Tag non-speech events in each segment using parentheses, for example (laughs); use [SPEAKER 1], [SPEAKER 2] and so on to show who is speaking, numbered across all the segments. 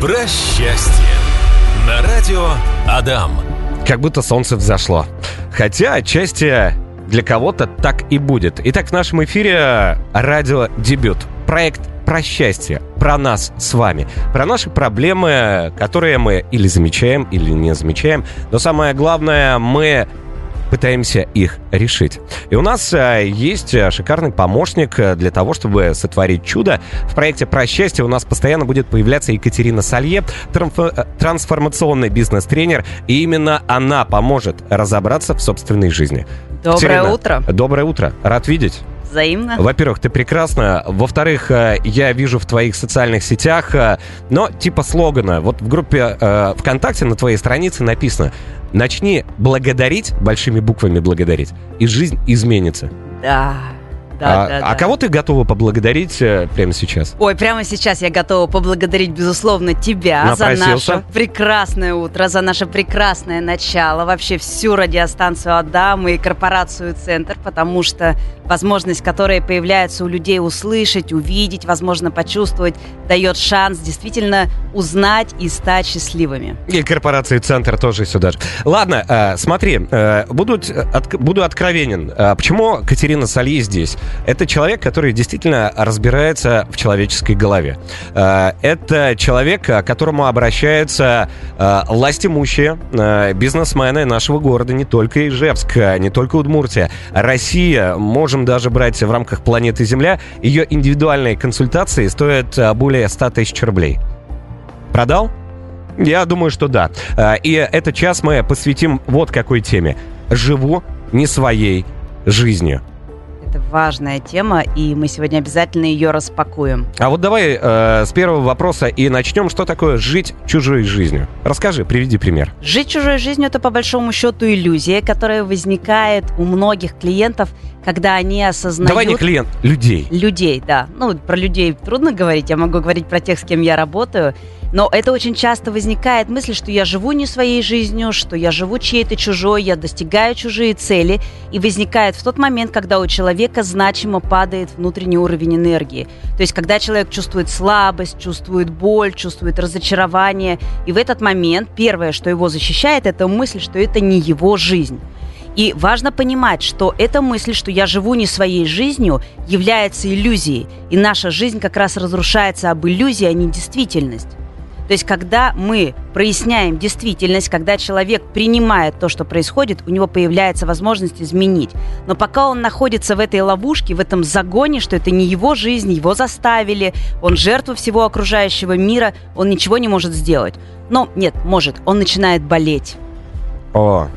[SPEAKER 1] Про счастье. На радио Адам.
[SPEAKER 2] Как будто солнце взошло. Хотя отчасти для кого-то так и будет. Итак, в нашем эфире радио-дебют. Проект про счастье, про нас с вами, про наши проблемы, которые мы или замечаем, или не замечаем. Но самое главное, мы пытаемся их решить. И у нас э, есть э, шикарный помощник э, для того, чтобы сотворить чудо. В проекте «Про счастье» у нас постоянно будет появляться Екатерина Салье, трансформационный бизнес-тренер, и именно она поможет разобраться в собственной жизни.
[SPEAKER 3] Доброе
[SPEAKER 2] Екатерина,
[SPEAKER 3] утро.
[SPEAKER 2] Доброе утро. Рад видеть.
[SPEAKER 3] Взаимно.
[SPEAKER 2] Во-первых, ты прекрасна. Во-вторых, я вижу в твоих социальных сетях, но типа слогана. Вот в группе ВКонтакте на твоей странице написано Начни благодарить, большими буквами благодарить, и жизнь изменится.
[SPEAKER 3] Да.
[SPEAKER 2] Да,
[SPEAKER 3] а,
[SPEAKER 2] да,
[SPEAKER 3] да.
[SPEAKER 2] а кого ты готова поблагодарить э, прямо сейчас?
[SPEAKER 3] Ой, прямо сейчас я готова поблагодарить, безусловно, тебя
[SPEAKER 2] Напросился.
[SPEAKER 3] за наше прекрасное утро, за наше прекрасное начало, вообще всю радиостанцию «Адам» и корпорацию «Центр», потому что возможность, которая появляется у людей услышать, увидеть, возможно, почувствовать, дает шанс действительно узнать и стать счастливыми.
[SPEAKER 2] И корпорации «Центр» тоже сюда же. Ладно, э, смотри, э, буду, от, буду откровенен. Э, почему Катерина Салье здесь? Это человек, который действительно разбирается в человеческой голове. Э, это человек, к которому обращаются э, властимущие э, бизнесмены нашего города, не только Ижевск, не только Удмуртия, Россия, можем даже брать в рамках планеты Земля, ее индивидуальные консультации стоят более 100 тысяч рублей. Продал? Я думаю, что да. И этот час мы посвятим вот какой теме. Живу не своей жизнью.
[SPEAKER 3] Это важная тема, и мы сегодня обязательно ее распакуем.
[SPEAKER 2] А вот давай э, с первого вопроса и начнем. Что такое жить чужой жизнью? Расскажи, приведи пример.
[SPEAKER 3] Жить чужой жизнью это по большому счету иллюзия, которая возникает у многих клиентов, когда они осознают...
[SPEAKER 2] Давай не клиент, людей.
[SPEAKER 3] Людей, да. Ну, про людей трудно говорить, я могу говорить про тех, с кем я работаю. Но это очень часто возникает мысль, что я живу не своей жизнью, что я живу чьей-то чужой, я достигаю чужие цели. И возникает в тот момент, когда у человека значимо падает внутренний уровень энергии. То есть, когда человек чувствует слабость, чувствует боль, чувствует разочарование. И в этот момент первое, что его защищает, это мысль, что это не его жизнь. И важно понимать, что эта мысль, что я живу не своей жизнью, является иллюзией. И наша жизнь как раз разрушается об иллюзии, а не действительность. То есть, когда мы проясняем действительность, когда человек принимает то, что происходит, у него появляется возможность изменить. Но пока он находится в этой ловушке, в этом загоне, что это не его жизнь, его заставили, он жертва всего окружающего мира, он ничего не может сделать. Но нет, может, он начинает болеть.
[SPEAKER 2] О.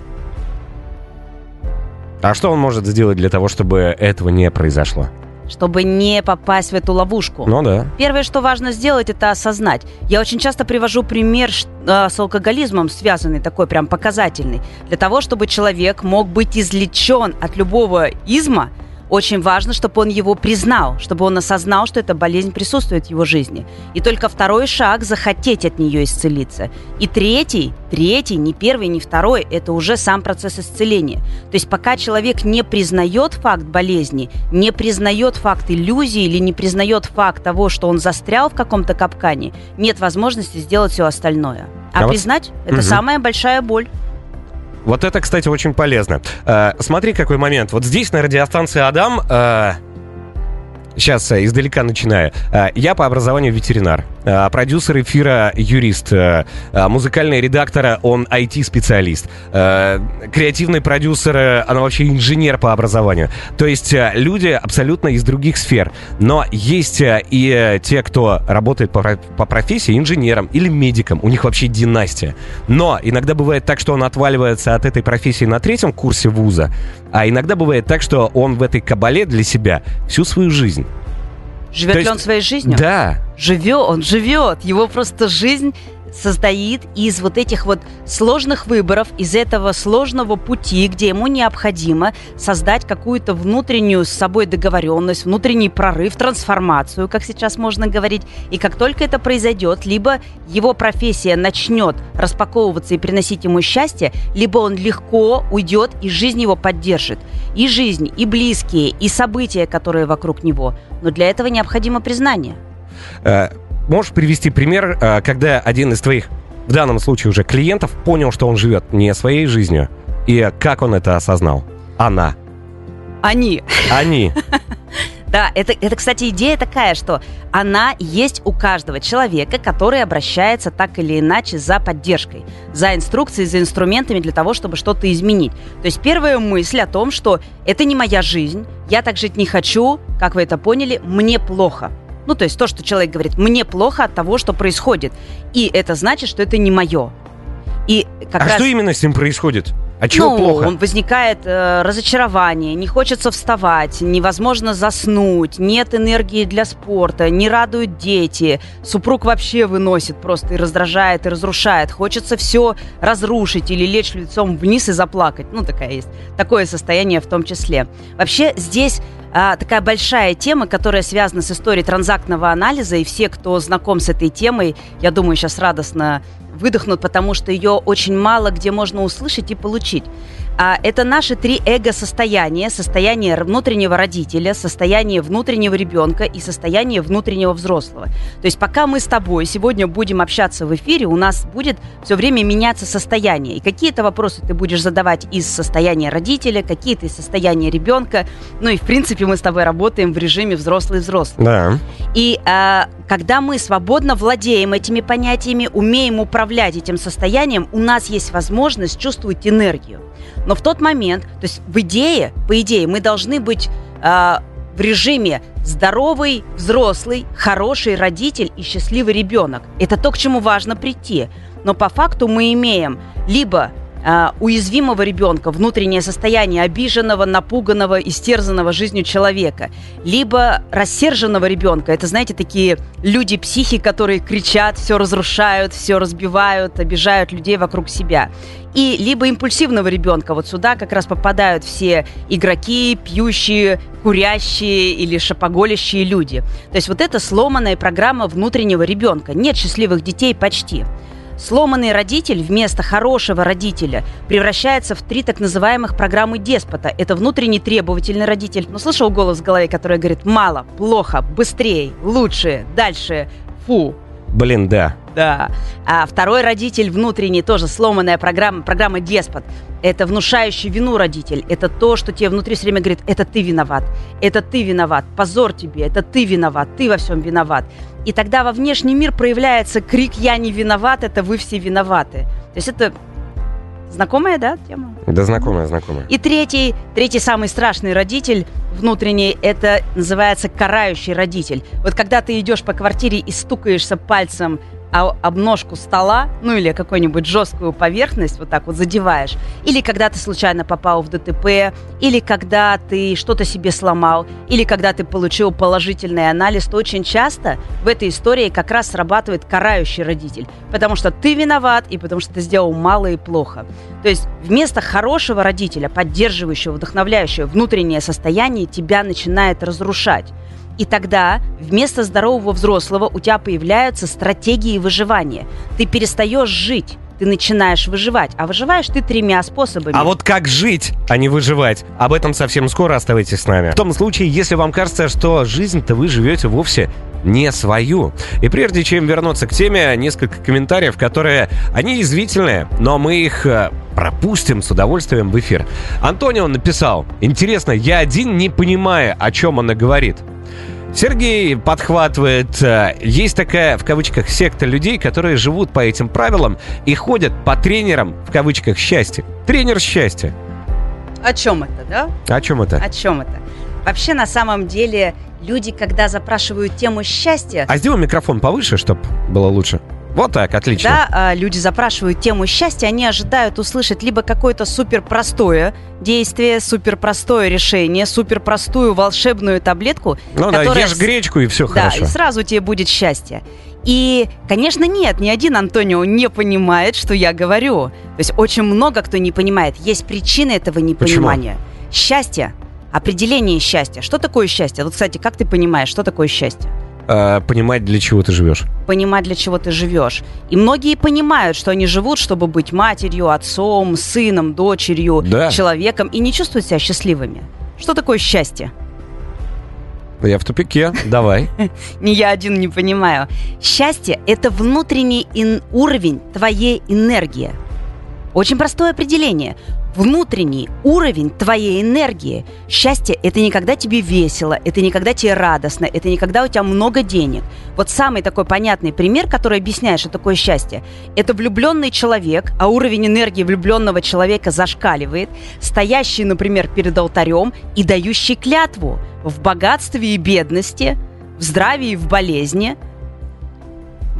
[SPEAKER 2] А что он может сделать для того, чтобы этого не произошло?
[SPEAKER 3] Чтобы не попасть в эту ловушку.
[SPEAKER 2] Ну да.
[SPEAKER 3] Первое, что важно сделать, это осознать. Я очень часто привожу пример э, с алкоголизмом, связанный такой прям показательный. Для того, чтобы человек мог быть излечен от любого изма, очень важно, чтобы он его признал, чтобы он осознал, что эта болезнь присутствует в его жизни. И только второй шаг – захотеть от нее исцелиться. И третий, третий, не первый, не второй, это уже сам процесс исцеления. То есть пока человек не признает факт болезни, не признает факт иллюзии или не признает факт того, что он застрял в каком-то капкане, нет возможности сделать все остальное. А, а признать это угу. самая большая боль.
[SPEAKER 2] Вот это, кстати, очень полезно. Э, смотри, какой момент. Вот здесь на радиостанции Адам э, Сейчас э, издалека начинаю. Э, я по образованию ветеринар. Э, продюсер эфира юрист. Музыкальный редактор, он IT-специалист. Креативный продюсер, она вообще инженер по образованию. То есть люди абсолютно из других сфер. Но есть и те, кто работает по профессии инженером или медиком. У них вообще династия. Но иногда бывает так, что он отваливается от этой профессии на третьем курсе вуза. А иногда бывает так, что он в этой кабале для себя всю свою жизнь
[SPEAKER 3] Живет есть, ли он своей жизнью?
[SPEAKER 2] Да.
[SPEAKER 3] Живет, он живет. Его просто жизнь состоит из вот этих вот сложных выборов, из этого сложного пути, где ему необходимо создать какую-то внутреннюю с собой договоренность, внутренний прорыв, трансформацию, как сейчас можно говорить. И как только это произойдет, либо его профессия начнет распаковываться и приносить ему счастье, либо он легко уйдет и жизнь его поддержит. И жизнь, и близкие, и события, которые вокруг него. Но для этого необходимо признание.
[SPEAKER 2] Можешь привести пример, э, когда один из твоих, в данном случае уже клиентов, понял, что он живет не своей жизнью, и как он это осознал? Она.
[SPEAKER 3] Они.
[SPEAKER 2] Они. (laughs)
[SPEAKER 3] Да, это, это, кстати, идея такая, что она есть у каждого человека, который обращается так или иначе за поддержкой, за инструкцией, за инструментами для того, чтобы что-то изменить. То есть первая мысль о том, что это не моя жизнь, я так жить не хочу, как вы это поняли, мне плохо. Ну, то есть то, что человек говорит, мне плохо от того, что происходит. И это значит, что это не мое.
[SPEAKER 2] И как а раз... что именно с ним происходит? А чего
[SPEAKER 3] ну,
[SPEAKER 2] плохо?
[SPEAKER 3] Он возникает э, разочарование, не хочется вставать, невозможно заснуть, нет энергии для спорта, не радуют дети, супруг вообще выносит просто и раздражает, и разрушает. Хочется все разрушить или лечь лицом вниз и заплакать. Ну, такая есть. Такое состояние в том числе. Вообще здесь а, такая большая тема, которая связана с историей транзактного анализа, и все, кто знаком с этой темой, я думаю, сейчас радостно выдохнут, потому что ее очень мало где можно услышать и получить. А это наши три эго-состояния. Состояние внутреннего родителя, состояние внутреннего ребенка и состояние внутреннего взрослого. То есть пока мы с тобой сегодня будем общаться в эфире, у нас будет все время меняться состояние. И какие-то вопросы ты будешь задавать из состояния родителя, какие-то из состояния ребенка. Ну и в принципе мы с тобой работаем в режиме взрослый-взрослый.
[SPEAKER 2] Да.
[SPEAKER 3] И а, когда мы свободно владеем этими понятиями, умеем управлять этим состоянием, у нас есть возможность чувствовать энергию. Но в тот момент, то есть в идее, по идее, мы должны быть э, в режиме здоровый, взрослый, хороший родитель и счастливый ребенок. Это то, к чему важно прийти. Но по факту мы имеем либо уязвимого ребенка, внутреннее состояние обиженного, напуганного, истерзанного жизнью человека, либо рассерженного ребенка. Это, знаете, такие люди-психи, которые кричат, все разрушают, все разбивают, обижают людей вокруг себя. И либо импульсивного ребенка. Вот сюда как раз попадают все игроки, пьющие, курящие или шапоголящие люди. То есть вот это сломанная программа внутреннего ребенка. Нет счастливых детей почти. Сломанный родитель вместо хорошего родителя превращается в три так называемых программы деспота. Это внутренний требовательный родитель. Ну, слышал голос в голове, который говорит «мало», «плохо», «быстрее», «лучше», «дальше», «фу».
[SPEAKER 2] Блин, да.
[SPEAKER 3] Да. А второй родитель внутренний, тоже сломанная программа, программа деспот. Это внушающий вину родитель. Это то, что тебе внутри все время говорит, это ты виноват, это ты виноват, позор тебе, это ты виноват, ты во всем виноват. И тогда во внешний мир проявляется крик «я не виноват», это вы все виноваты. То есть это Знакомая, да, тема?
[SPEAKER 2] Да, знакомая, знакомая.
[SPEAKER 3] И третий, третий самый страшный родитель внутренний, это называется карающий родитель. Вот когда ты идешь по квартире и стукаешься пальцем а обножку стола, ну или какую-нибудь жесткую поверхность вот так вот задеваешь, или когда ты случайно попал в ДТП, или когда ты что-то себе сломал, или когда ты получил положительный анализ, то очень часто в этой истории как раз срабатывает карающий родитель, потому что ты виноват и потому что ты сделал мало и плохо. То есть вместо хорошего родителя, поддерживающего, вдохновляющего внутреннее состояние, тебя начинает разрушать. И тогда вместо здорового взрослого у тебя появляются стратегии выживания. Ты перестаешь жить ты начинаешь выживать. А выживаешь ты тремя способами.
[SPEAKER 2] А вот как жить, а не выживать? Об этом совсем скоро оставайтесь с нами. В том случае, если вам кажется, что жизнь-то вы живете вовсе не свою. И прежде чем вернуться к теме, несколько комментариев, которые, они извительные, но мы их э, пропустим с удовольствием в эфир. Антонио написал, интересно, я один не понимаю, о чем она говорит. Сергей подхватывает, э, есть такая, в кавычках, секта людей, которые живут по этим правилам и ходят по тренерам, в кавычках, счастья. Тренер счастья.
[SPEAKER 3] О чем это, да?
[SPEAKER 2] О чем это?
[SPEAKER 3] О чем это? Вообще, на самом деле, люди, когда запрашивают тему счастья...
[SPEAKER 2] А сделай микрофон повыше, чтобы было лучше. Вот так, отлично.
[SPEAKER 3] Да, а, люди запрашивают тему счастья, они ожидают услышать либо какое-то супер простое действие, супер простое решение, супер простую волшебную таблетку.
[SPEAKER 2] Ну которая... да, ешь гречку и все
[SPEAKER 3] да,
[SPEAKER 2] хорошо.
[SPEAKER 3] Да, и сразу тебе будет счастье. И, конечно, нет, ни один Антонио не понимает, что я говорю. То есть очень много кто не понимает. Есть причины этого непонимания. Почему? Счастье, определение счастья. Что такое счастье? Вот, кстати, как ты понимаешь, что такое счастье?
[SPEAKER 2] Э, понимать, для чего ты живешь.
[SPEAKER 3] Понимать, для чего ты живешь. И многие понимают, что они живут, чтобы быть матерью, отцом, сыном, дочерью, да. человеком, и не чувствуют себя счастливыми. Что такое счастье?
[SPEAKER 2] Я в тупике. Давай. (laughs)
[SPEAKER 3] Не я один не понимаю. Счастье – это внутренний ин- уровень твоей энергии. Очень простое определение. Внутренний уровень твоей энергии. Счастье – это не когда тебе весело, это не когда тебе радостно, это не когда у тебя много денег. Вот самый такой понятный пример, который объясняет, что такое счастье, это влюбленный человек, а уровень энергии влюбленного человека зашкаливает, стоящий, например, перед алтарем и дающий клятву в богатстве и бедности, в здравии и в болезни –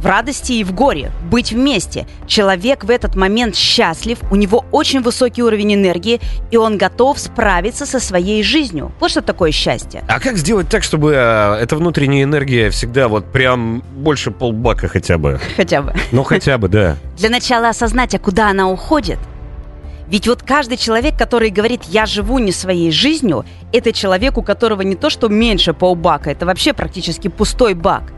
[SPEAKER 3] в радости и в горе, быть вместе. Человек в этот момент счастлив, у него очень высокий уровень энергии, и он готов справиться со своей жизнью. Вот что такое счастье.
[SPEAKER 2] А как сделать так, чтобы э, эта внутренняя энергия всегда вот прям больше полбака хотя бы?
[SPEAKER 3] Хотя бы.
[SPEAKER 2] Ну, хотя бы, да. (laughs)
[SPEAKER 3] Для начала осознать, а куда она уходит. Ведь вот каждый человек, который говорит «я живу не своей жизнью», это человек, у которого не то, что меньше полбака, это вообще практически пустой бак.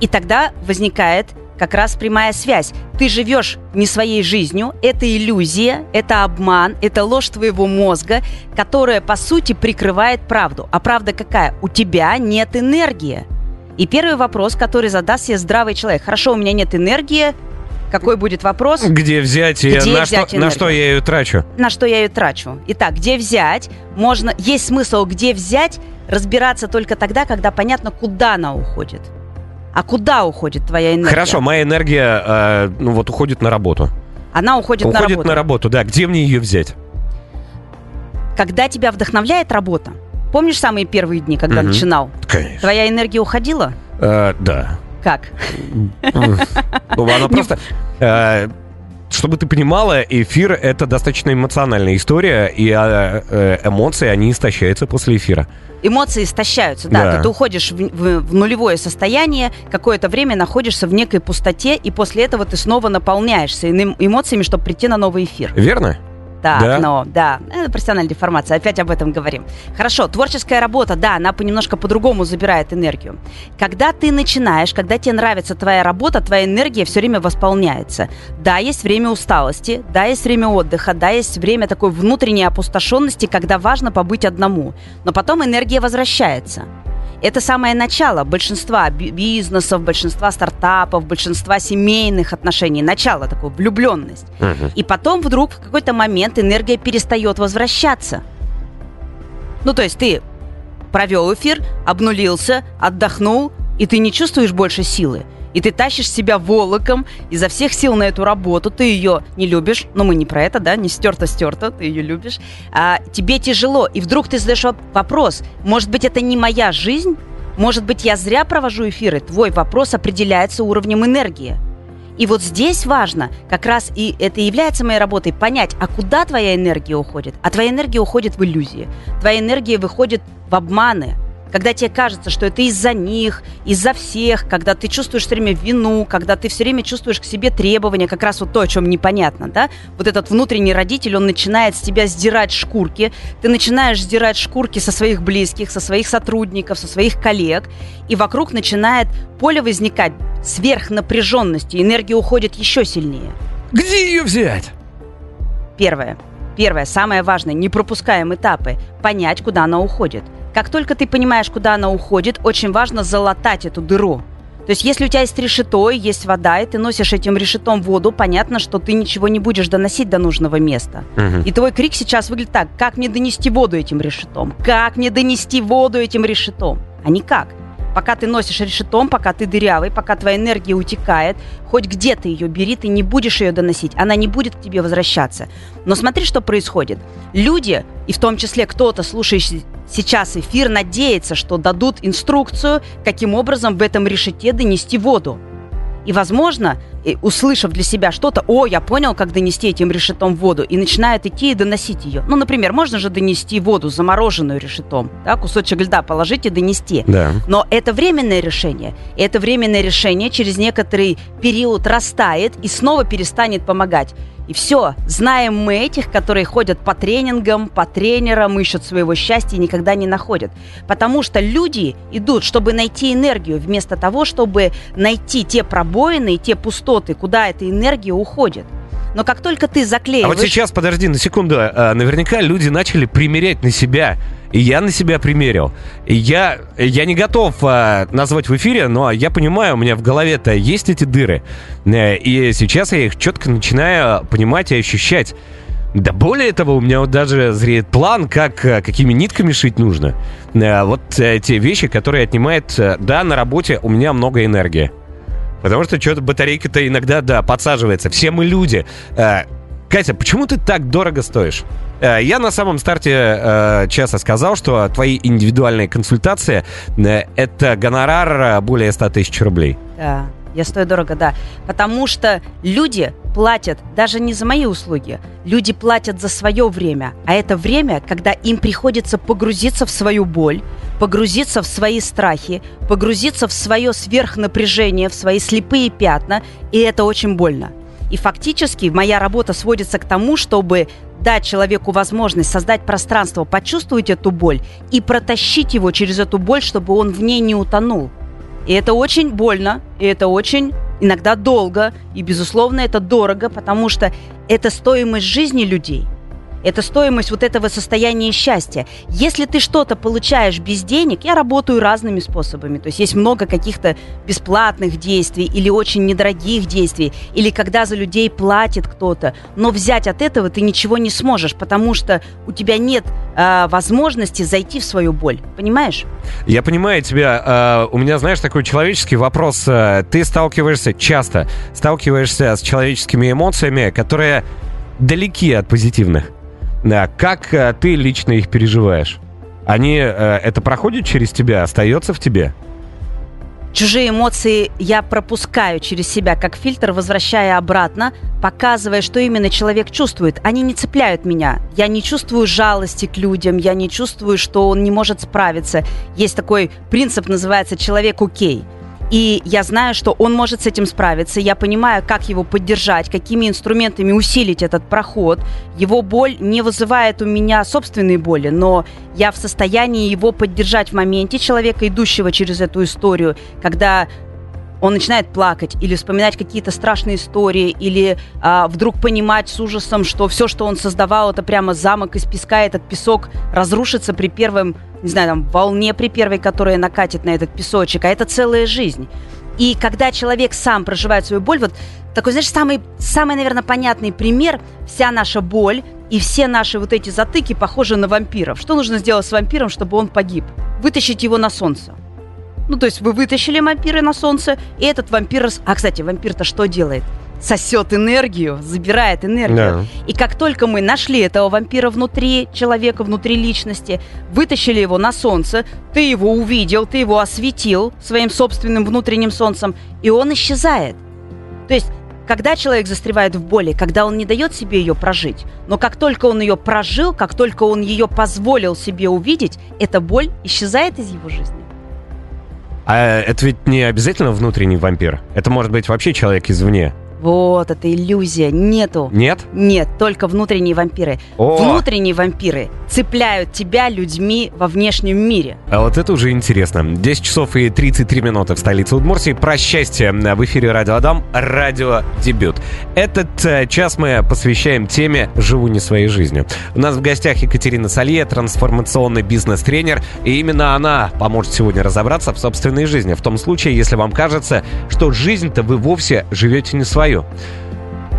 [SPEAKER 3] И тогда возникает как раз прямая связь. Ты живешь не своей жизнью, это иллюзия, это обман, это ложь твоего мозга, которая, по сути, прикрывает правду. А правда какая? У тебя нет энергии. И первый вопрос, который задаст себе здравый человек. Хорошо, у меня нет энергии, какой будет вопрос?
[SPEAKER 2] Где взять
[SPEAKER 3] Где
[SPEAKER 2] на,
[SPEAKER 3] взять
[SPEAKER 2] что, на что я ее трачу?
[SPEAKER 3] На что я ее трачу? Итак, где взять? Можно, есть смысл, где взять, разбираться только тогда, когда понятно, куда она уходит. А куда уходит твоя энергия?
[SPEAKER 2] Хорошо, моя энергия, э, ну вот уходит на работу.
[SPEAKER 3] Она уходит, на
[SPEAKER 2] уходит
[SPEAKER 3] работу.
[SPEAKER 2] на работу, да. Где мне ее взять?
[SPEAKER 3] Когда тебя вдохновляет работа, помнишь самые первые дни, когда
[SPEAKER 2] Мгм.
[SPEAKER 3] начинал?
[SPEAKER 2] Конечно.
[SPEAKER 3] Твоя энергия уходила?
[SPEAKER 2] Э, да.
[SPEAKER 3] Как?
[SPEAKER 2] Ну, она просто... Чтобы ты понимала, эфир — это достаточно эмоциональная история, и э, э, эмоции, они истощаются после эфира.
[SPEAKER 3] Эмоции истощаются, да.
[SPEAKER 2] Да.
[SPEAKER 3] Ты, ты уходишь в, в- в нулевое состояние, какое-то время находишься в некой пустоте, и после этого ты снова наполняешься эмоциями, чтобы прийти на новый эфир.
[SPEAKER 2] Верно?
[SPEAKER 3] Так,
[SPEAKER 2] Да?
[SPEAKER 3] но, да, это профессиональная деформация, опять об этом говорим. Хорошо, творческая работа, да, она немножко по-другому забирает энергию. Когда ты начинаешь, когда тебе нравится твоя работа, твоя энергия все время восполняется. Да, есть время усталости, да, есть время отдыха, да, есть время такой внутренней опустошенности, когда важно побыть одному. Но потом энергия возвращается. Это самое начало большинства би- бизнесов, большинства стартапов, большинства семейных отношений. Начало такое, влюбленность.
[SPEAKER 2] Мгм.
[SPEAKER 3] И потом вдруг в какой-то момент энергия перестает возвращаться. Ну, то есть ты провел эфир, обнулился, отдохнул, и ты не чувствуешь больше силы. И ты тащишь себя волоком изо всех сил на эту работу. Ты ее не любишь, но мы не про это, да, не стерто-стерто, ты ее любишь. А, тебе тяжело, и вдруг ты задаешь воп- вопрос, может быть, это не моя жизнь? Может быть, я зря провожу эфиры? Твой вопрос определяется уровнем энергии. И вот здесь важно, как раз и это является моей работой, понять, а куда твоя энергия уходит? А твоя энергия уходит в иллюзии. Твоя энергия выходит в обманы. Когда тебе кажется, что это из-за них, из-за всех, когда ты чувствуешь все время вину, когда ты все время чувствуешь к себе требования, как раз вот то, о чем непонятно, да? Вот этот внутренний родитель, он начинает с тебя сдирать шкурки, ты начинаешь сдирать шкурки со своих близких, со своих сотрудников, со своих коллег, и вокруг начинает поле возникать сверхнапряженности, энергия уходит еще сильнее.
[SPEAKER 2] Где ее взять?
[SPEAKER 3] Первое. Первое, самое важное, не пропускаем этапы, понять, куда она уходит. Как только ты понимаешь, куда она уходит, очень важно залатать эту дыру. То есть, если у тебя есть решето, есть вода, и ты носишь этим решетом воду, понятно, что ты ничего не будешь доносить до нужного места.
[SPEAKER 2] Мгм.
[SPEAKER 3] И твой крик сейчас выглядит так. Как мне донести воду этим решетом? Как мне донести воду этим решетом? А никак. Пока ты носишь решетом, пока ты дырявый, пока твоя энергия утекает, хоть где ты ее бери, ты не будешь ее доносить, она не будет к тебе возвращаться. Но смотри, что происходит. Люди, и в том числе кто-то, слушающий сейчас эфир, надеется, что дадут инструкцию, каким образом в этом решете донести воду. И, возможно, услышав для себя что-то, о, я понял, как донести этим решетом воду, и начинают идти и доносить ее. Ну, например, можно же донести воду, замороженную решетом, да, кусочек льда положить и донести.
[SPEAKER 2] Да.
[SPEAKER 3] Но это временное решение. И это временное решение через некоторый период растает и снова перестанет помогать. И все, знаем мы этих, которые ходят по тренингам, по тренерам, ищут своего счастья и никогда не находят. Потому что люди идут, чтобы найти энергию, вместо того, чтобы найти те пробоины и те пустоты, куда эта энергия уходит. Но как только ты
[SPEAKER 2] А
[SPEAKER 3] заклеиваешь...
[SPEAKER 2] вот сейчас, подожди, на секунду. э, Наверняка люди начали примерять на себя. И я на себя примерил. И я, я не готов э, назвать в эфире, но я понимаю, у меня в голове-то есть эти дыры. Э, И сейчас я их четко начинаю понимать и ощущать. Да более того, у меня вот даже зреет план, как, э, какими нитками шить нужно. Э, Вот э, те вещи, которые отнимает... э, Да, на работе у меня много энергии. Потому что что-то батарейка-то иногда, да, подсаживается. Все мы люди. Э, Катя, почему ты так дорого стоишь? Э, Я на самом старте э, часа сказал, что твои индивидуальные консультации э, это гонорар э, более 100 тысяч рублей.
[SPEAKER 3] Да, я стою дорого, да. Потому что люди платят даже не за мои услуги. Люди платят за свое время. А это время, когда им приходится погрузиться в свою боль, погрузиться в свои страхи, погрузиться в свое сверхнапряжение, в свои слепые пятна. И это очень больно. И фактически моя работа сводится к тому, чтобы дать человеку возможность создать пространство, почувствовать эту боль и протащить его через эту боль, чтобы он в ней не утонул. И это очень больно, и это очень иногда долго, и, безусловно, это дорого, потому что это стоимость жизни людей. Это стоимость вот этого состояния счастья. Если ты что-то получаешь без денег, я работаю разными способами. То есть есть много каких-то бесплатных действий или очень недорогих действий, или когда за людей платит кто-то. Но взять от этого ты ничего не сможешь, потому что у тебя нет э, возможности зайти в свою боль. Понимаешь?
[SPEAKER 2] Я понимаю тебя. э, У меня, знаешь, такой человеческий вопрос. Э, Ты сталкиваешься часто, сталкиваешься с человеческими эмоциями, которые далеки от позитивных. Как э, ты лично их переживаешь? Они, э, это проходит через тебя, остается в тебе?
[SPEAKER 3] Чужие эмоции я пропускаю через себя как фильтр, возвращая обратно, показывая, что именно человек чувствует. Они не цепляют меня. Я не чувствую жалости к людям, я не чувствую, что он не может справиться. Есть такой принцип, называется «человек окей». И я знаю, что он может с этим справиться. Я понимаю, как его поддержать, какими инструментами усилить этот проход. Его боль не вызывает у меня собственной боли, но я в состоянии его поддержать в моменте человека, идущего через эту историю, когда он начинает плакать или вспоминать какие-то страшные истории, или а, вдруг понимать с ужасом, что все, что он создавал, это прямо замок из песка, этот песок разрушится при первом, не знаю, там, волне при первой, которая накатит на этот песочек, а это целая жизнь. И когда человек сам проживает свою боль, вот такой, знаешь, самый, самый, наверное, понятный пример, вся наша боль и все наши вот эти затыки похожи на вампиров. Что нужно сделать с вампиром, чтобы он погиб? Вытащить его на солнце. Ну, то есть вы вытащили вампира на солнце, и этот вампир... А, кстати, вампир-то что делает? Сосет энергию, забирает энергию.
[SPEAKER 2] Да.
[SPEAKER 3] И как только мы нашли этого вампира внутри человека, внутри личности, вытащили его на солнце, ты его увидел, ты его осветил своим собственным внутренним солнцем, и он исчезает. То есть когда человек застревает в боли, когда он не дает себе ее прожить, но как только он ее прожил, как только он ее позволил себе увидеть, эта боль исчезает из его жизни.
[SPEAKER 2] А это ведь не обязательно внутренний вампир. Это может быть вообще человек извне.
[SPEAKER 3] Вот, это иллюзия. Нету.
[SPEAKER 2] Нет?
[SPEAKER 3] Нет, только внутренние вампиры.
[SPEAKER 2] О!
[SPEAKER 3] Внутренние вампиры цепляют тебя людьми во внешнем мире.
[SPEAKER 2] А вот это уже интересно. 10 часов и 33 минуты в столице Удмуртии. Про счастье в эфире Радио Адам. Радио Дебют. Этот э, час мы посвящаем теме «Живу не своей жизнью». У нас в гостях Екатерина Салье, трансформационный бизнес-тренер. И именно она поможет сегодня разобраться в собственной жизни. В том случае, если вам кажется, что жизнь-то вы вовсе живете не свою.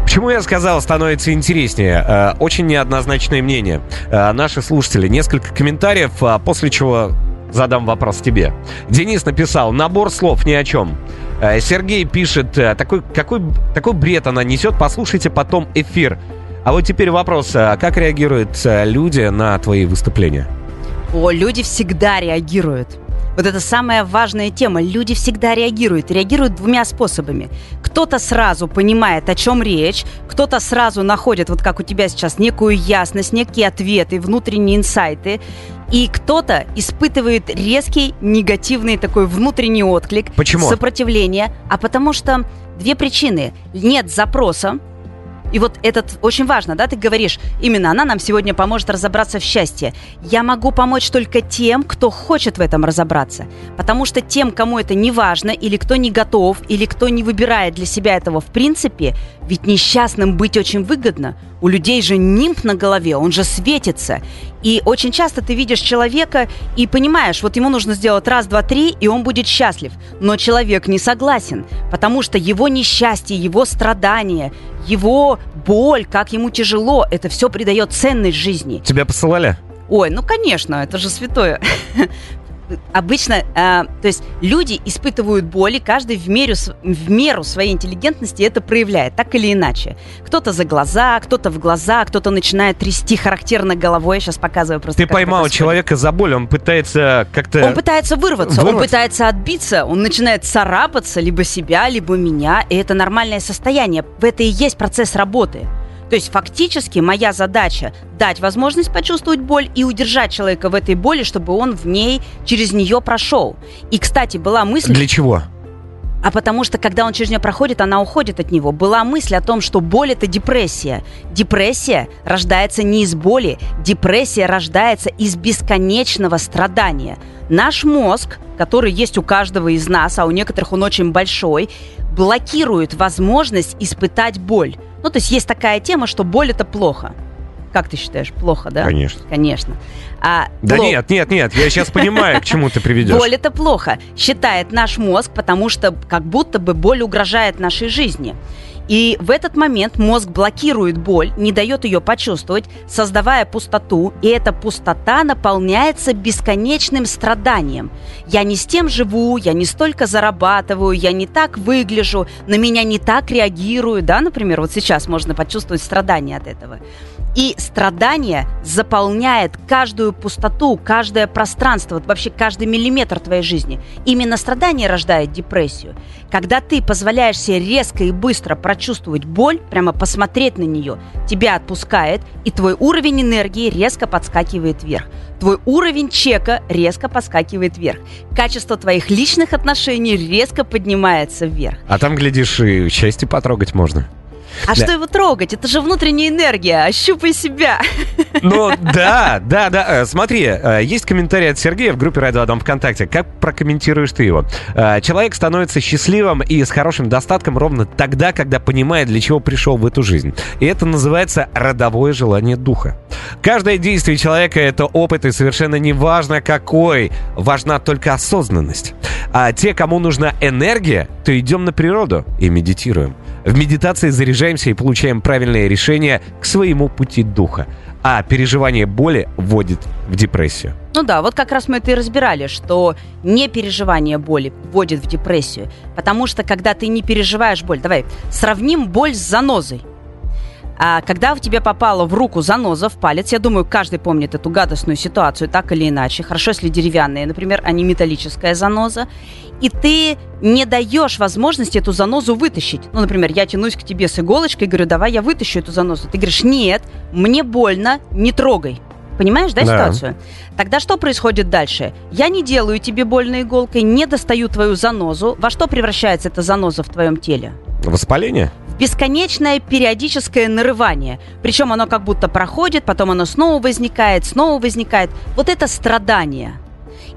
[SPEAKER 2] Почему я сказал, становится интереснее? Э, Очень неоднозначное мнение. Э, Наши слушатели, несколько комментариев, а после чего задам вопрос тебе. Денис написал, набор слов ни о чем. Э, Сергей пишет, такой, какой, такой бред она несет, послушайте потом эфир. А вот теперь вопрос, как реагируют люди на твои выступления?
[SPEAKER 3] О, люди всегда реагируют. Вот это самая важная тема. Люди всегда реагируют. Реагируют двумя способами. Кто-то сразу понимает, о чем речь, кто-то сразу находит, вот как у тебя сейчас, некую ясность, некие ответы, внутренние инсайты, и кто-то испытывает резкий негативный такой внутренний отклик,
[SPEAKER 2] Почему?
[SPEAKER 3] сопротивление, а потому что две причины. Нет запроса, и вот этот очень важно, да, ты говоришь, именно она нам сегодня поможет разобраться в счастье. Я могу помочь только тем, кто хочет в этом разобраться. Потому что тем, кому это не важно, или кто не готов, или кто не выбирает для себя этого в принципе, Ведь несчастным быть очень выгодно. У людей же нимб на голове, он же светится. И очень часто ты видишь человека и понимаешь, вот ему нужно сделать раз, два, три, и он будет счастлив. Но человек не согласен, потому что его несчастье, его страдания, его боль, как ему тяжело, это все придает ценность жизни.
[SPEAKER 2] Тебя посылали?
[SPEAKER 3] Ой, ну конечно, это же святое. (laughs) обычно, э, то есть люди испытывают боли, каждый в меру, в меру своей интеллигентности это проявляет, так или иначе. Кто-то за глаза, кто-то в глаза, кто-то начинает трясти характерно головой. Я сейчас показываю просто.
[SPEAKER 2] Ты поймал человека за боль, он пытается как-то...
[SPEAKER 3] Он пытается вырваться, вырваться, он пытается отбиться, он начинает царапаться либо себя, либо меня, и это нормальное состояние. В это и есть процесс работы. То есть фактически моя задача дать возможность почувствовать боль и удержать человека в этой боли, чтобы он в ней через нее прошел. И, кстати, была мысль...
[SPEAKER 2] Для чего?
[SPEAKER 3] А потому что, когда он через нее проходит, она уходит от него. Была мысль о том, что боль – это депрессия. Депрессия рождается не из боли, депрессия рождается из бесконечного страдания. Наш мозг, который есть у каждого из нас, а у некоторых он очень большой, блокирует возможность испытать боль. Ну, то есть есть такая тема, что боль это плохо. Как ты считаешь, плохо, да?
[SPEAKER 2] Конечно.
[SPEAKER 3] Конечно.
[SPEAKER 2] А, да плохо. нет, нет, нет, я сейчас понимаю, к чему ты приведешь.
[SPEAKER 3] Боль это плохо, считает наш мозг, потому что как будто бы боль угрожает нашей жизни. И в этот момент мозг блокирует боль, не дает ее почувствовать, создавая пустоту, и эта пустота наполняется бесконечным страданием. Я не с тем живу, я не столько зарабатываю, я не так выгляжу, на меня не так реагируют, да, например, вот сейчас можно почувствовать страдание от этого. И страдание заполняет каждую пустоту, каждое пространство, вообще каждый миллиметр твоей жизни. Именно страдание рождает депрессию. Когда ты позволяешь себе резко и быстро прочувствовать боль, прямо посмотреть на нее, тебя отпускает, и твой уровень энергии резко подскакивает вверх. Твой уровень чека резко подскакивает вверх. Качество твоих личных отношений резко поднимается вверх.
[SPEAKER 2] А там, глядишь, и счастье потрогать можно.
[SPEAKER 3] А да. что его трогать? Это же внутренняя энергия. Ощупай себя.
[SPEAKER 2] Ну (laughs) да, да, да. Э, смотри, э, есть комментарий от Сергея в группе Радио Адам ВКонтакте. Как прокомментируешь ты его? Э, человек становится счастливым и с хорошим достатком ровно тогда, когда понимает, для чего пришел в эту жизнь. И это называется родовое желание духа. Каждое действие человека — это опыт, и совершенно не важно какой. Важна только осознанность. А те, кому нужна энергия, то идем на природу и медитируем. В медитации заряжаемся и получаем правильное решение к своему пути духа. А переживание боли вводит в депрессию.
[SPEAKER 3] Ну да, вот как раз мы это и разбирали, что не переживание боли вводит в депрессию. Потому что когда ты не переживаешь боль, давай сравним боль с занозой. А когда в тебе попала в руку заноза, в палец, я думаю, каждый помнит эту гадостную ситуацию, так или иначе. Хорошо, если деревянные, например, а не металлическая заноза. И ты не даешь возможности эту занозу вытащить. Ну, например, я тянусь к тебе с иголочкой и говорю, давай я вытащу эту занозу. Ты говоришь, нет, мне больно, не трогай. Понимаешь, да, да, ситуацию? Тогда что происходит дальше? Я не делаю тебе больно иголкой, не достаю твою занозу. Во что превращается эта заноза в твоем теле?
[SPEAKER 2] Воспаление?
[SPEAKER 3] Бесконечное периодическое нарывание. Причем оно как будто проходит, потом оно снова возникает, снова возникает. Вот это страдание.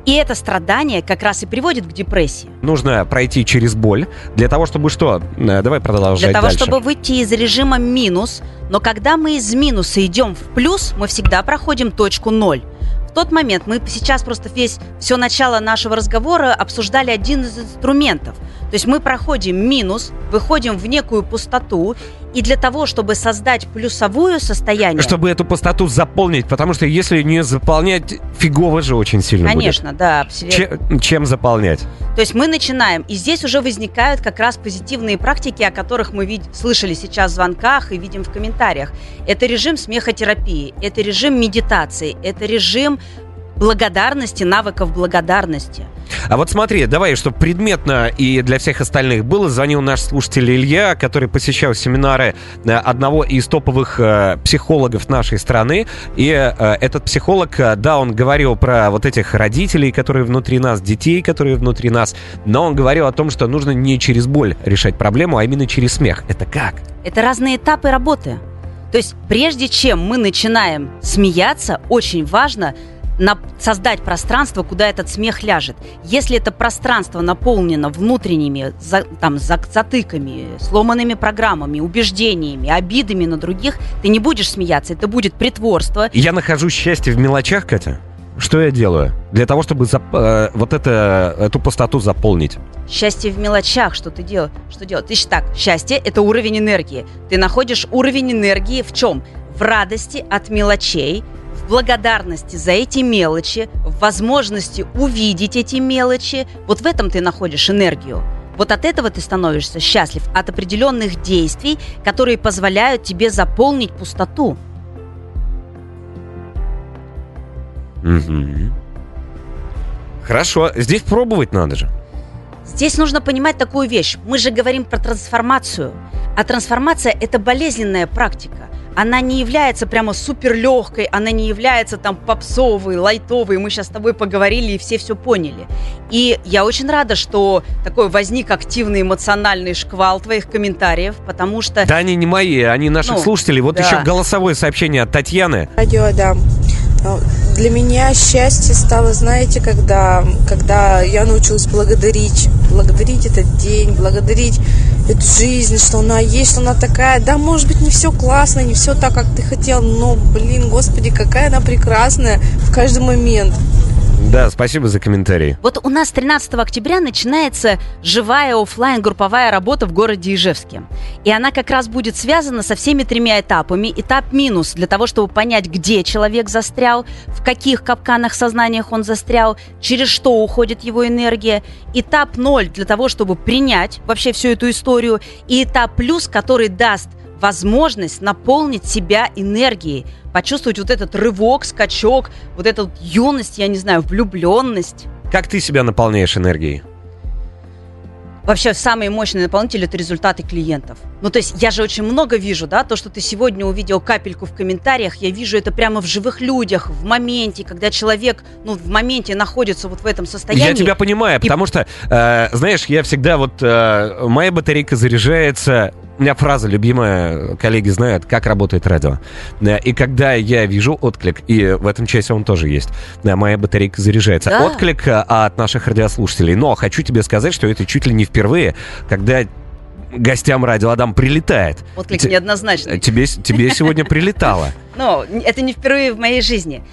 [SPEAKER 3] И это страдание как раз и приводит к депрессии.
[SPEAKER 2] Нужно пройти через боль для того, чтобы что? Э, давай продолжать
[SPEAKER 3] Для того,
[SPEAKER 2] дальше.
[SPEAKER 3] чтобы выйти из режима минус. Но когда мы из минуса идем в плюс, мы всегда проходим точку ноль. В тот момент мы сейчас просто весь все начало нашего разговора обсуждали один из инструментов. То есть мы проходим минус, выходим в некую пустоту, и для того, чтобы создать плюсовую состояние...
[SPEAKER 2] Чтобы эту пустоту заполнить, потому что если не заполнять, фигово же очень сильно
[SPEAKER 3] Конечно,
[SPEAKER 2] будет.
[SPEAKER 3] да.
[SPEAKER 2] Чем, чем заполнять?
[SPEAKER 3] То есть мы начинаем, и здесь уже возникают как раз позитивные практики, о которых мы вид- слышали сейчас в звонках и видим в комментариях. Это режим смехотерапии, это режим медитации, это режим благодарности, навыков благодарности.
[SPEAKER 2] А вот смотри, давай, чтобы предметно и для всех остальных было, звонил наш слушатель Илья, который посещал семинары э, одного из топовых э, психологов нашей страны. И э, этот психолог, да, он говорил про вот этих родителей, которые внутри нас, детей, которые внутри нас, но он говорил о том, что нужно не через боль решать проблему, а именно через смех. Это как?
[SPEAKER 3] Это разные этапы работы. То есть прежде чем мы начинаем смеяться, очень важно на, создать пространство, куда этот смех ляжет. Если это пространство наполнено внутренними за, там, за, затыками, сломанными программами, убеждениями, обидами на других, ты не будешь смеяться, это будет притворство.
[SPEAKER 2] Я нахожу счастье в мелочах, Катя. Что я делаю для того, чтобы зап- э, вот это, эту пустоту заполнить?
[SPEAKER 3] Счастье в мелочах, что ты делаешь? Что делать? Ты так, счастье – это уровень энергии. Ты находишь уровень энергии в чем? В радости от мелочей, благодарности за эти мелочи, в возможности увидеть эти мелочи. Вот в этом ты находишь энергию. Вот от этого ты становишься счастлив, от определенных действий, которые позволяют тебе заполнить пустоту.
[SPEAKER 2] Угу. Хорошо, здесь пробовать надо же.
[SPEAKER 3] Здесь нужно понимать такую вещь. Мы же говорим про трансформацию. А трансформация – это болезненная практика. Она не является прямо супер легкой, она не является там попсовой, лайтовой. Мы сейчас с тобой поговорили и все все поняли. И я очень рада, что такой возник активный эмоциональный шквал твоих комментариев, потому что...
[SPEAKER 2] Да они не мои, они наших
[SPEAKER 3] Ну,
[SPEAKER 2] слушателей. Вот
[SPEAKER 3] да.
[SPEAKER 2] еще голосовое сообщение от Татьяны.
[SPEAKER 4] Радио Адам. Ну, Для меня счастье стало, знаете, когда, когда я научилась благодарить. Благодарить этот день, благодарить эту жизнь, что она есть, что она такая. Да, может быть, не все классно, не все так, как ты хотел, но, блин, господи, какая она прекрасная в каждый момент.
[SPEAKER 2] Да, спасибо за комментарий.
[SPEAKER 3] Вот у нас 13 октября начинается живая оффлайн групповая работа в городе Ижевске. И она как раз будет связана со всеми тремя этапами. Этап минус для того, чтобы понять, где человек застрял, в каких капканах сознаниях он застрял, через что уходит его энергия. Этап ноль для того, чтобы принять вообще всю эту историю. И этап плюс, который даст возможность наполнить себя энергией, почувствовать вот этот рывок, скачок, вот эту вот юность, я не знаю, влюбленность.
[SPEAKER 2] Как ты себя наполняешь энергией?
[SPEAKER 3] Вообще, самый мощный наполнитель – это результаты клиентов. Ну, то есть, я же очень много вижу, да, то, что ты сегодня увидел капельку в комментариях, я вижу это прямо в живых людях, в моменте, когда человек, ну, в моменте находится вот в этом состоянии.
[SPEAKER 2] Я тебя понимаю, потому что, э, знаешь, я всегда вот... э, моя батарейка заряжается... У меня фраза любимая, коллеги знают, как работает радио. И когда я вижу отклик, и в этом часе он тоже есть, моя батарейка заряжается.
[SPEAKER 3] Да.
[SPEAKER 2] Отклик э, от наших радиослушателей. Но хочу тебе сказать, что это чуть ли не впервые, когда гостям радио Адам прилетает.
[SPEAKER 3] Отклик
[SPEAKER 2] Те-
[SPEAKER 3] неоднозначный.
[SPEAKER 2] Тебе, тебе сегодня прилетало. (laughs)
[SPEAKER 3] Но это не впервые в моей жизни.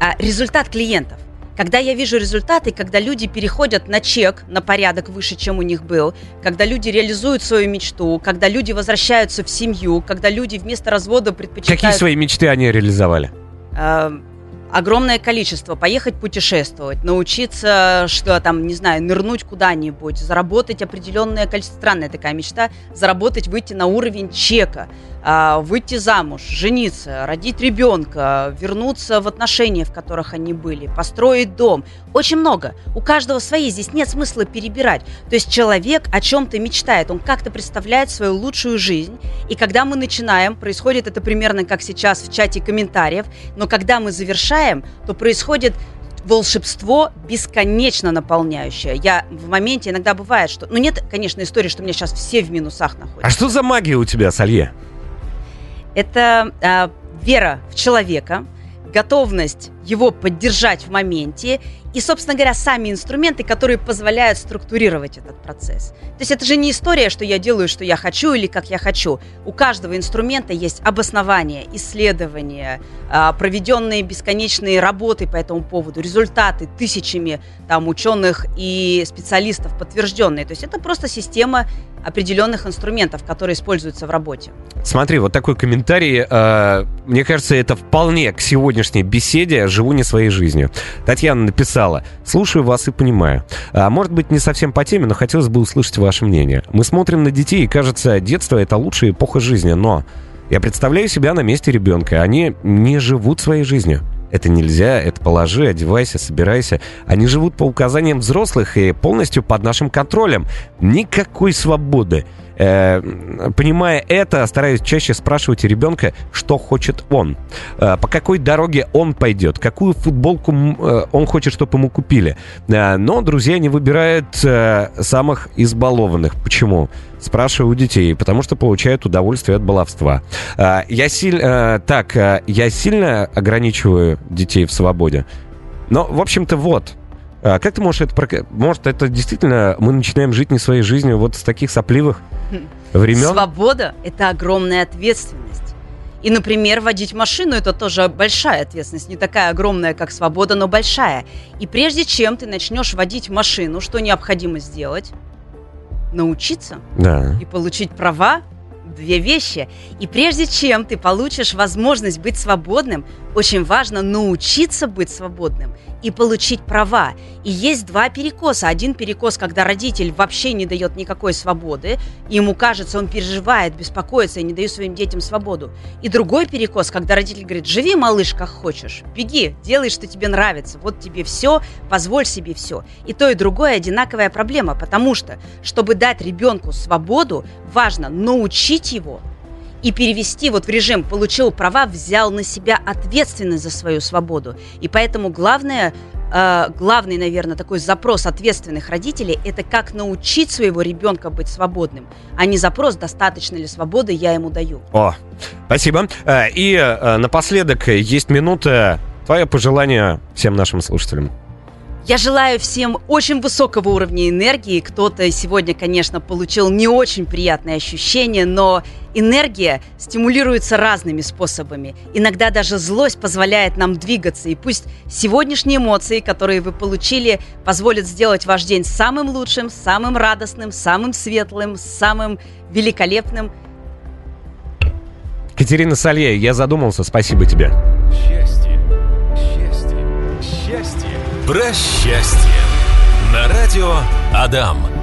[SPEAKER 3] А, результат клиентов. Когда я вижу результаты, когда люди переходят на чек, на порядок выше, чем у них был, когда люди реализуют свою мечту, когда люди возвращаются в семью, когда люди вместо развода предпочитают...
[SPEAKER 2] Какие свои мечты они реализовали?
[SPEAKER 3] э, огромное количество. Поехать путешествовать, научиться, что там, не знаю, нырнуть куда-нибудь, заработать определенное количество. Странная такая мечта. Заработать, выйти на уровень чека, выйти замуж, жениться, родить ребенка, вернуться в отношения, в которых они были, построить дом. Очень много. У каждого свои. Здесь нет смысла перебирать. То есть человек о чем-то мечтает, он как-то представляет свою лучшую жизнь. И когда мы начинаем, происходит это примерно как сейчас в чате комментариев, но когда мы завершаем, то происходит волшебство бесконечно наполняющее. Я в моменте иногда бывает, что... Ну, нет, конечно, истории, что у меня сейчас все в минусах находятся.
[SPEAKER 2] А что за магия у тебя, Салье?
[SPEAKER 3] Это а, вера в человека, готовность его поддержать в моменте и, собственно говоря, сами инструменты, которые позволяют структурировать этот процесс. То есть это же не история, что я делаю, что я хочу или как я хочу. У каждого инструмента есть обоснование, исследования, а, проведенные бесконечные работы по этому поводу, результаты тысячами там ученых и специалистов подтвержденные. То есть это просто система определенных инструментов, которые используются в работе.
[SPEAKER 2] Смотри, вот такой комментарий. э, мне кажется, это вполне к сегодняшней беседе «Живу не своей жизнью». Татьяна написала «Слушаю вас и понимаю. А, может быть, не совсем по теме, но хотелось бы услышать ваше мнение. Мы смотрим на детей, и кажется, детство — это лучшая эпоха жизни, но я представляю себя на месте ребенка. Они не живут своей жизнью. Это нельзя, это положи, одевайся, собирайся. Они живут по указаниям взрослых и полностью под нашим контролем. Никакой свободы. Э, понимая это, стараюсь чаще спрашивать ребенка, что хочет он. Э, по какой дороге он пойдет, какую футболку э, он хочет, чтобы ему купили. Э, но друзья не выбирают э, самых избалованных. Почему? Спрашиваю у детей, потому что получают удовольствие от баловства. Э, я сильно... так, э, я сильно ограничиваю детей в свободе? Но, в общем-то, вот. А как ты можешь это... Может, это действительно мы начинаем жить не своей жизнью вот с таких сопливых времен?
[SPEAKER 3] Свобода – это огромная ответственность. И, например, водить машину – это тоже большая ответственность. Не такая огромная, как свобода, но большая. И прежде чем ты начнешь водить машину, что необходимо сделать? Научиться
[SPEAKER 2] Да.
[SPEAKER 3] и получить права две вещи. И прежде чем ты получишь возможность быть свободным, очень важно научиться быть свободным и получить права. И есть два перекоса. Один перекос, когда родитель вообще не дает никакой свободы, и ему кажется, он переживает, беспокоится и не дает своим детям свободу. И другой перекос, когда родитель говорит, живи, малыш, как хочешь, беги, делай, что тебе нравится, вот тебе все, позволь себе все. И то, и другое одинаковая проблема, потому что, чтобы дать ребенку свободу, важно научить его и перевести вот в режим получил права, взял на себя ответственность за свою свободу. И поэтому главное, э, главный, наверное, такой запрос ответственных родителей – это как научить своего ребенка быть свободным, а не запрос, достаточно ли свободы я ему даю.
[SPEAKER 2] О, спасибо. Э, И э, напоследок есть минута. Твое пожелание всем нашим слушателям.
[SPEAKER 3] Я желаю всем очень высокого уровня энергии. Кто-то сегодня, конечно, получил не очень приятные ощущения, но энергия стимулируется разными способами. Иногда даже злость позволяет нам двигаться. И пусть сегодняшние эмоции, которые вы получили, позволят сделать ваш день самым лучшим, самым радостным, самым светлым, самым великолепным.
[SPEAKER 2] Катерина Салье, я задумался, спасибо тебе.
[SPEAKER 1] Счастье. Про счастье. На радио Адам.